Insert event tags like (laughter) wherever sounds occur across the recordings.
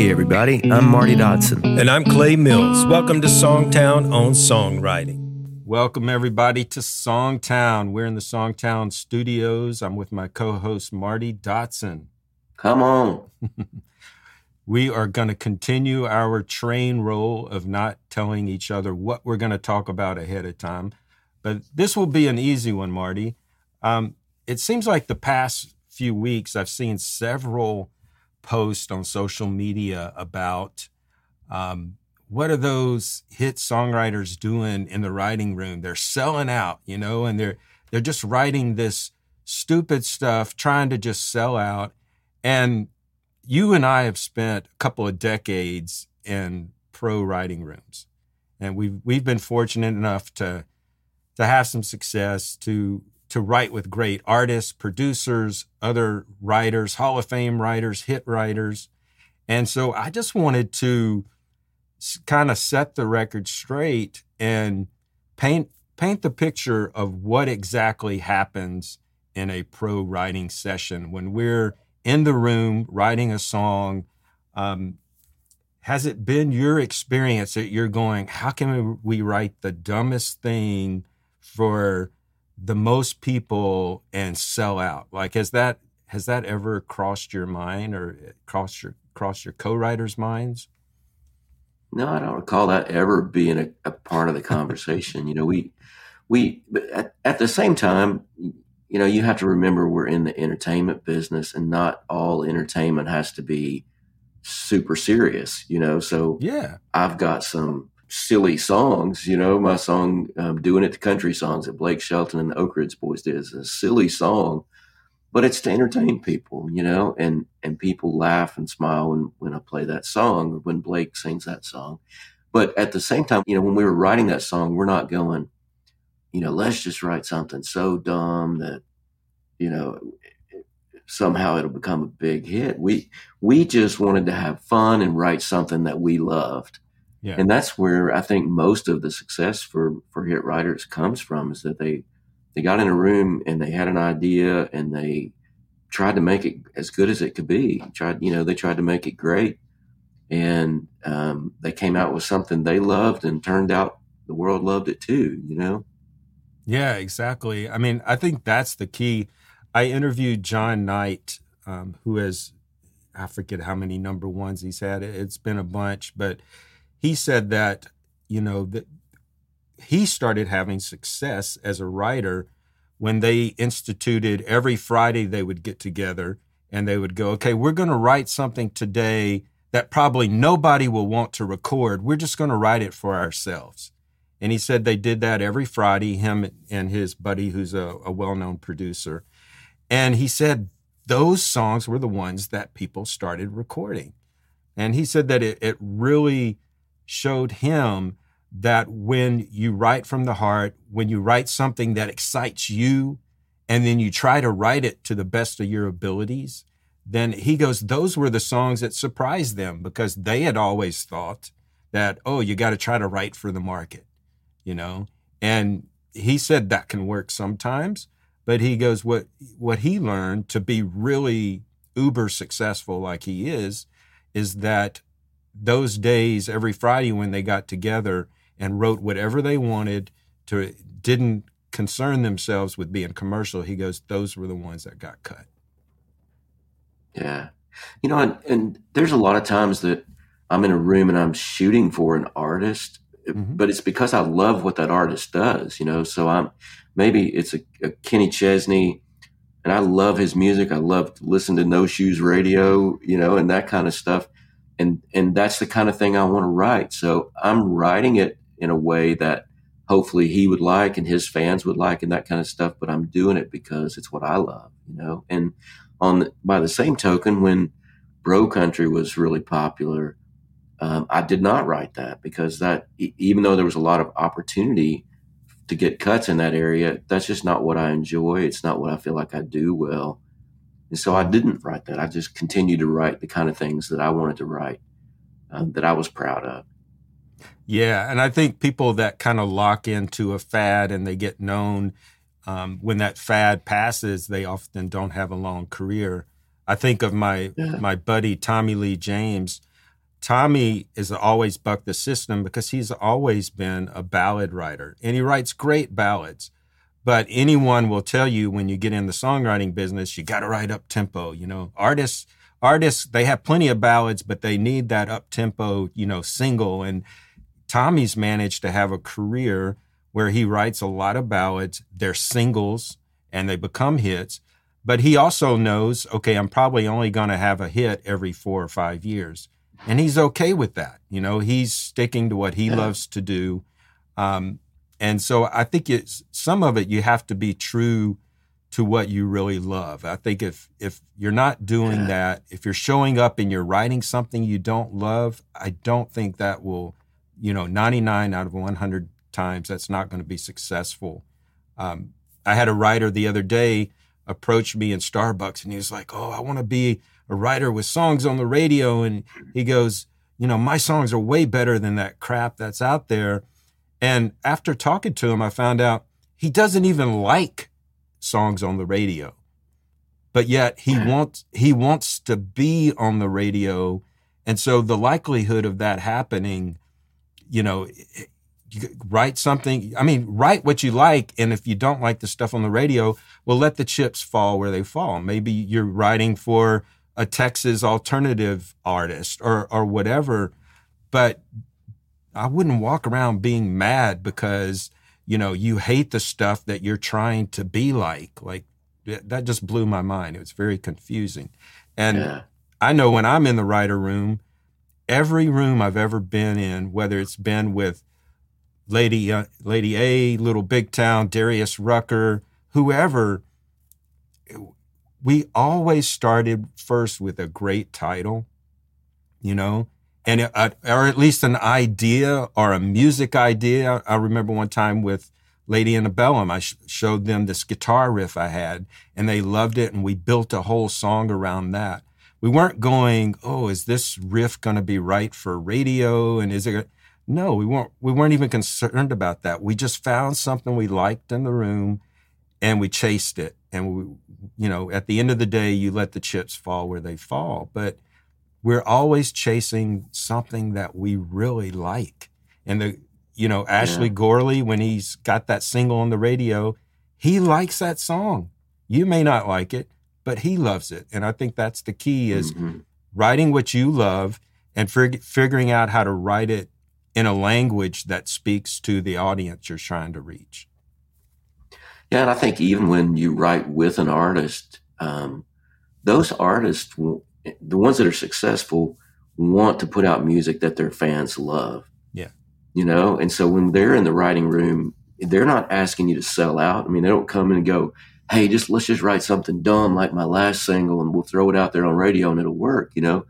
Hey, everybody, I'm Marty Dodson. And I'm Clay Mills. Welcome to Songtown on Songwriting. Welcome, everybody, to Songtown. We're in the Songtown studios. I'm with my co host, Marty Dodson. Come on. (laughs) we are going to continue our train roll of not telling each other what we're going to talk about ahead of time. But this will be an easy one, Marty. Um, it seems like the past few weeks I've seen several post on social media about um, what are those hit songwriters doing in the writing room? They're selling out, you know, and they're they're just writing this stupid stuff, trying to just sell out. And you and I have spent a couple of decades in pro writing rooms, and we've we've been fortunate enough to to have some success to to write with great artists, producers, other writers, Hall of Fame writers, hit writers. And so I just wanted to kind of set the record straight and paint paint the picture of what exactly happens in a pro writing session when we're in the room writing a song. Um, has it been your experience that you're going, how can we write the dumbest thing for the most people and sell out? Like, has that has that ever crossed your mind or eh, crossed your crossed your co-writers' minds? No, I don't recall that ever being a, a part of the conversation. you know, we we but at, at the same time, you know, you have to remember we're in the entertainment business, and not all entertainment has to be super serious. You know, so yeah, I've got some silly songs. You know, my song um, "Doing It to Country" songs that Blake Shelton and the Oak Ridge Boys did is a silly song, but it's to entertain people. You know, and and people laugh and smile when when I play that song or when Blake sings that song. But at the same time, you know, when we were writing that song, we're not going, you know, let's just write something so dumb that, you know, somehow it'll become a big hit. We we just wanted to have fun and write something that we loved yeah. And that's where I think most of the success for, for hit writers comes from is that they, they got in a room and they had an idea and they tried to make it as good as it could be. Tried, you know, they tried to make it great and um, they came out with something they loved and turned out the world loved it too, you know? Yeah, exactly. I mean, I think that's the key. I interviewed Jon Nite, um, who has, I forget how many number ones he's had. It's been a bunch, but he said that you know that he started having success as a writer when they instituted every Friday they would get together and they would go, okay, we're going to write something today that probably nobody will want to record. We're just going to write it for ourselves. And he said they did that every Friday, him and his buddy, who's a, a well known producer. And he said those songs were the ones that people started recording. And he said that it, it really showed him that when you write from the heart, when you write something that excites you, and then you try to write it to the best of your abilities, then he goes, those were the songs that surprised them because they had always thought that, oh, you got to try to write for the market, you know? And he said that can work sometimes, but he goes, what, what he learned to be really uber successful like he is, is that those days every Friday when they got together and wrote whatever they wanted to didn't concern themselves with being commercial. He goes, those were the ones that got cut. Yeah. You know, and, and there's a lot of times that I'm in a room and I'm shooting for an artist, mm-hmm. but it's because I love what that artist does, you know. So I'm maybe it's a, a Kenny Chesney and I love his music. I love to listen to No Shoes Radio, you know, and that kind of stuff and and that's the kind of thing I want to write. So I'm writing it in a way that hopefully he would like and his fans would like and that kind of stuff. But I'm doing it because it's what I love, you know. And on the, by the same token, when Bro Country was really popular, um, I did not write that because that even though there was a lot of opportunity to get cuts in that area, that's just not what I enjoy. It's not what I feel like I do well. And so I didn't write that. I just continued to write the kind of things that I wanted to write, uh, that I was proud of. Yeah, and I think people that kind of lock into a fad and they get known, um, when that fad passes, they often don't have a long career. I think of my yeah. my buddy Tommy Lee James. Tommy is always bucked the system because he's always been a ballad writer and he writes great ballads. But anyone will tell you when you get in the songwriting business, you got to write up tempo. You know, artists, artists, they have plenty of ballads, but they need that up tempo, you know, single. And Tommy's managed to have a career where he writes a lot of ballads. They're singles and they become hits. But he also knows, okay, I'm probably only going to have a hit every four or five years. And he's okay with that. You know, he's sticking to what he yeah. loves to do. Um, and so I think it's some of it you have to be true to what you really love. I think if if you're not doing yeah. that, if you're showing up and you're writing something you don't love, I don't think that will, you know, 99 out of 100 times that's not going to be successful. Um, I had a writer the other day approach me in Starbucks and he was like, "Oh, I want to be a writer with songs on the radio." And he goes, "You know, my songs are way better than that crap that's out there." And after talking to him, I found out he doesn't even like songs on the radio. But yet he hmm. wants he wants to be on the radio. And so the likelihood of that happening, you know, write something. I mean, write what you like. And if you don't like the stuff on the radio, well, let the chips fall where they fall. Maybe you're writing for a Texas alternative artist or, or whatever. But I wouldn't walk around being mad because, you know, you hate the stuff that you're trying to be like. Like that just blew my mind. It was very confusing. And yeah. I know when I'm in the writer room, every room I've ever been in, whether it's been with Lady uh, Lady A, Little Big Town, Darius Rucker, whoever, we always started first with a great title, you know, and uh, or at least an idea or a music idea. I remember one time with Lady Antebellum, I sh- showed them this guitar riff I had, and they loved it, and we built a whole song around that. We weren't going, oh, is this riff going to be right for radio? And is it? No, we weren't. We weren't even concerned about that. We just found something we liked in the room, and we chased it. And we, you know, at the end of the day, you let the chips fall where they fall. But we're always chasing something that we really like. And the, you know, Ashley yeah. Gorley, when he's got that single on the radio, he likes that song. You may not like it, but he loves it. And I think that's the key is mm-hmm. writing what you love and fig- figuring out how to write it in a language that speaks to the audience you're trying to reach. Yeah, and I think even when you write with an artist, um, those artists will, the ones that are successful want to put out music that their fans love. Yeah. You know, and so when they're in the writing room, they're not asking you to sell out. I mean, they don't come in and go, "Hey, just let's just write something dumb like my last single and we'll throw it out there on radio and it'll work." You know,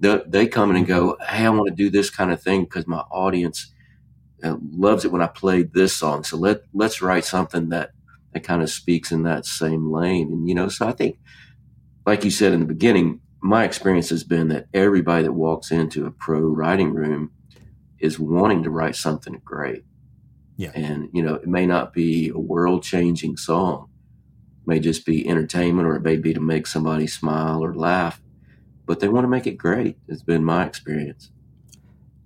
they, they come in and go, "Hey, I want to do this kind of thing because my audience uh, loves it when I play this song. So let let's write something that that kind of speaks in that same lane." And you know, so I think, like you said in the beginning, my experience has been that everybody that walks into a pro writing room is wanting to write something great. Yeah. And, you know, it may not be a world changing song, it may just be entertainment or it may be to make somebody smile or laugh, but they want to make it great. It's been my experience.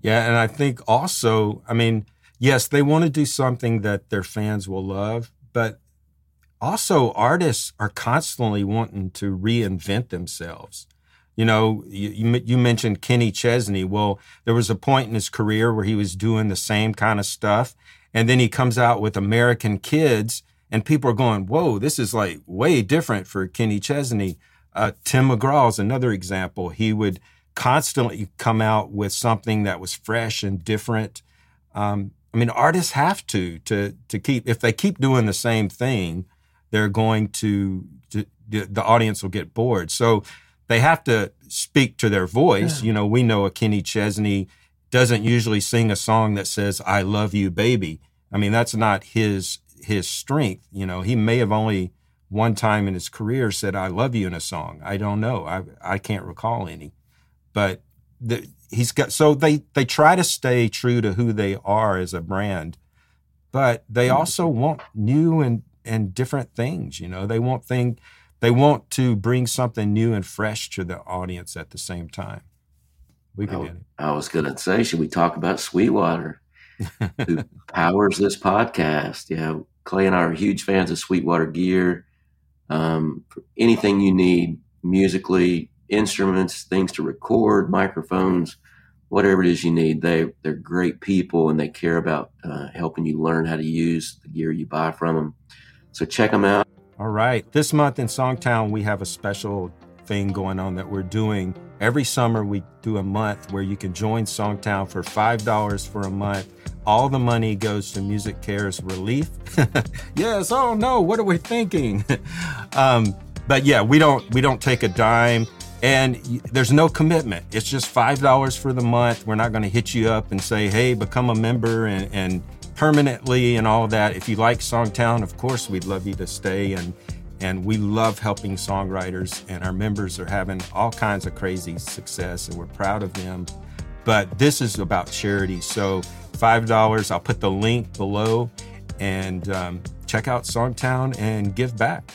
Yeah. And I think also, I mean, yes, they want to do something that their fans will love, but also artists are constantly wanting to reinvent themselves. You know, you, you mentioned Kenny Chesney. Well, there was a point in his career where he was doing the same kind of stuff. And then he comes out with American Kids, and people are going, whoa, this is like way different for Kenny Chesney. Uh, Tim McGraw is another example. He would constantly come out with something that was fresh and different. Um, I mean, artists have to to to keep if they keep doing the same thing, they're going to, to the audience will get bored. So they have to speak to their voice. Yeah. You know, we know a Kenny Chesney doesn't usually sing a song that says "I love you, baby." I mean, that's not his his strength. You know, he may have only one time in his career said "I love you" in a song. I don't know. I I can't recall any, but the, he's got. So they they try to stay true to who they are as a brand, but they mm-hmm. also want new and and different things. You know, they want thing they want to bring something new and fresh to the audience at the same time. We can I, hit it. I was going to say, should we talk about Sweetwater, who (laughs) powers this podcast? Yeah, Clay and I are huge fans of Sweetwater gear. Um, anything you need musically, instruments, things to record, microphones, whatever it is you need. They they're great people and they care about uh, helping you learn how to use the gear you buy from them. So check them out. All right. This month in Songtown, we have a special thing going on that we're doing. Every summer, we do a month where you can join Songtown for $5 for a month. All the money goes to Music Cares Relief. (laughs) yes, oh no, what are we thinking? (laughs) um, but yeah, we don't we don't take a dime and there's no commitment. It's just $5 for the month. We're not going to hit you up and say, hey, become a member and, and permanently and all of that. If you like Songtown, of course, we'd love you to stay. And, and we love helping songwriters, and our members are having all kinds of crazy success, and we're proud of them. But this is about charity. So, $5, I'll put the link below and um, check out Songtown and give back.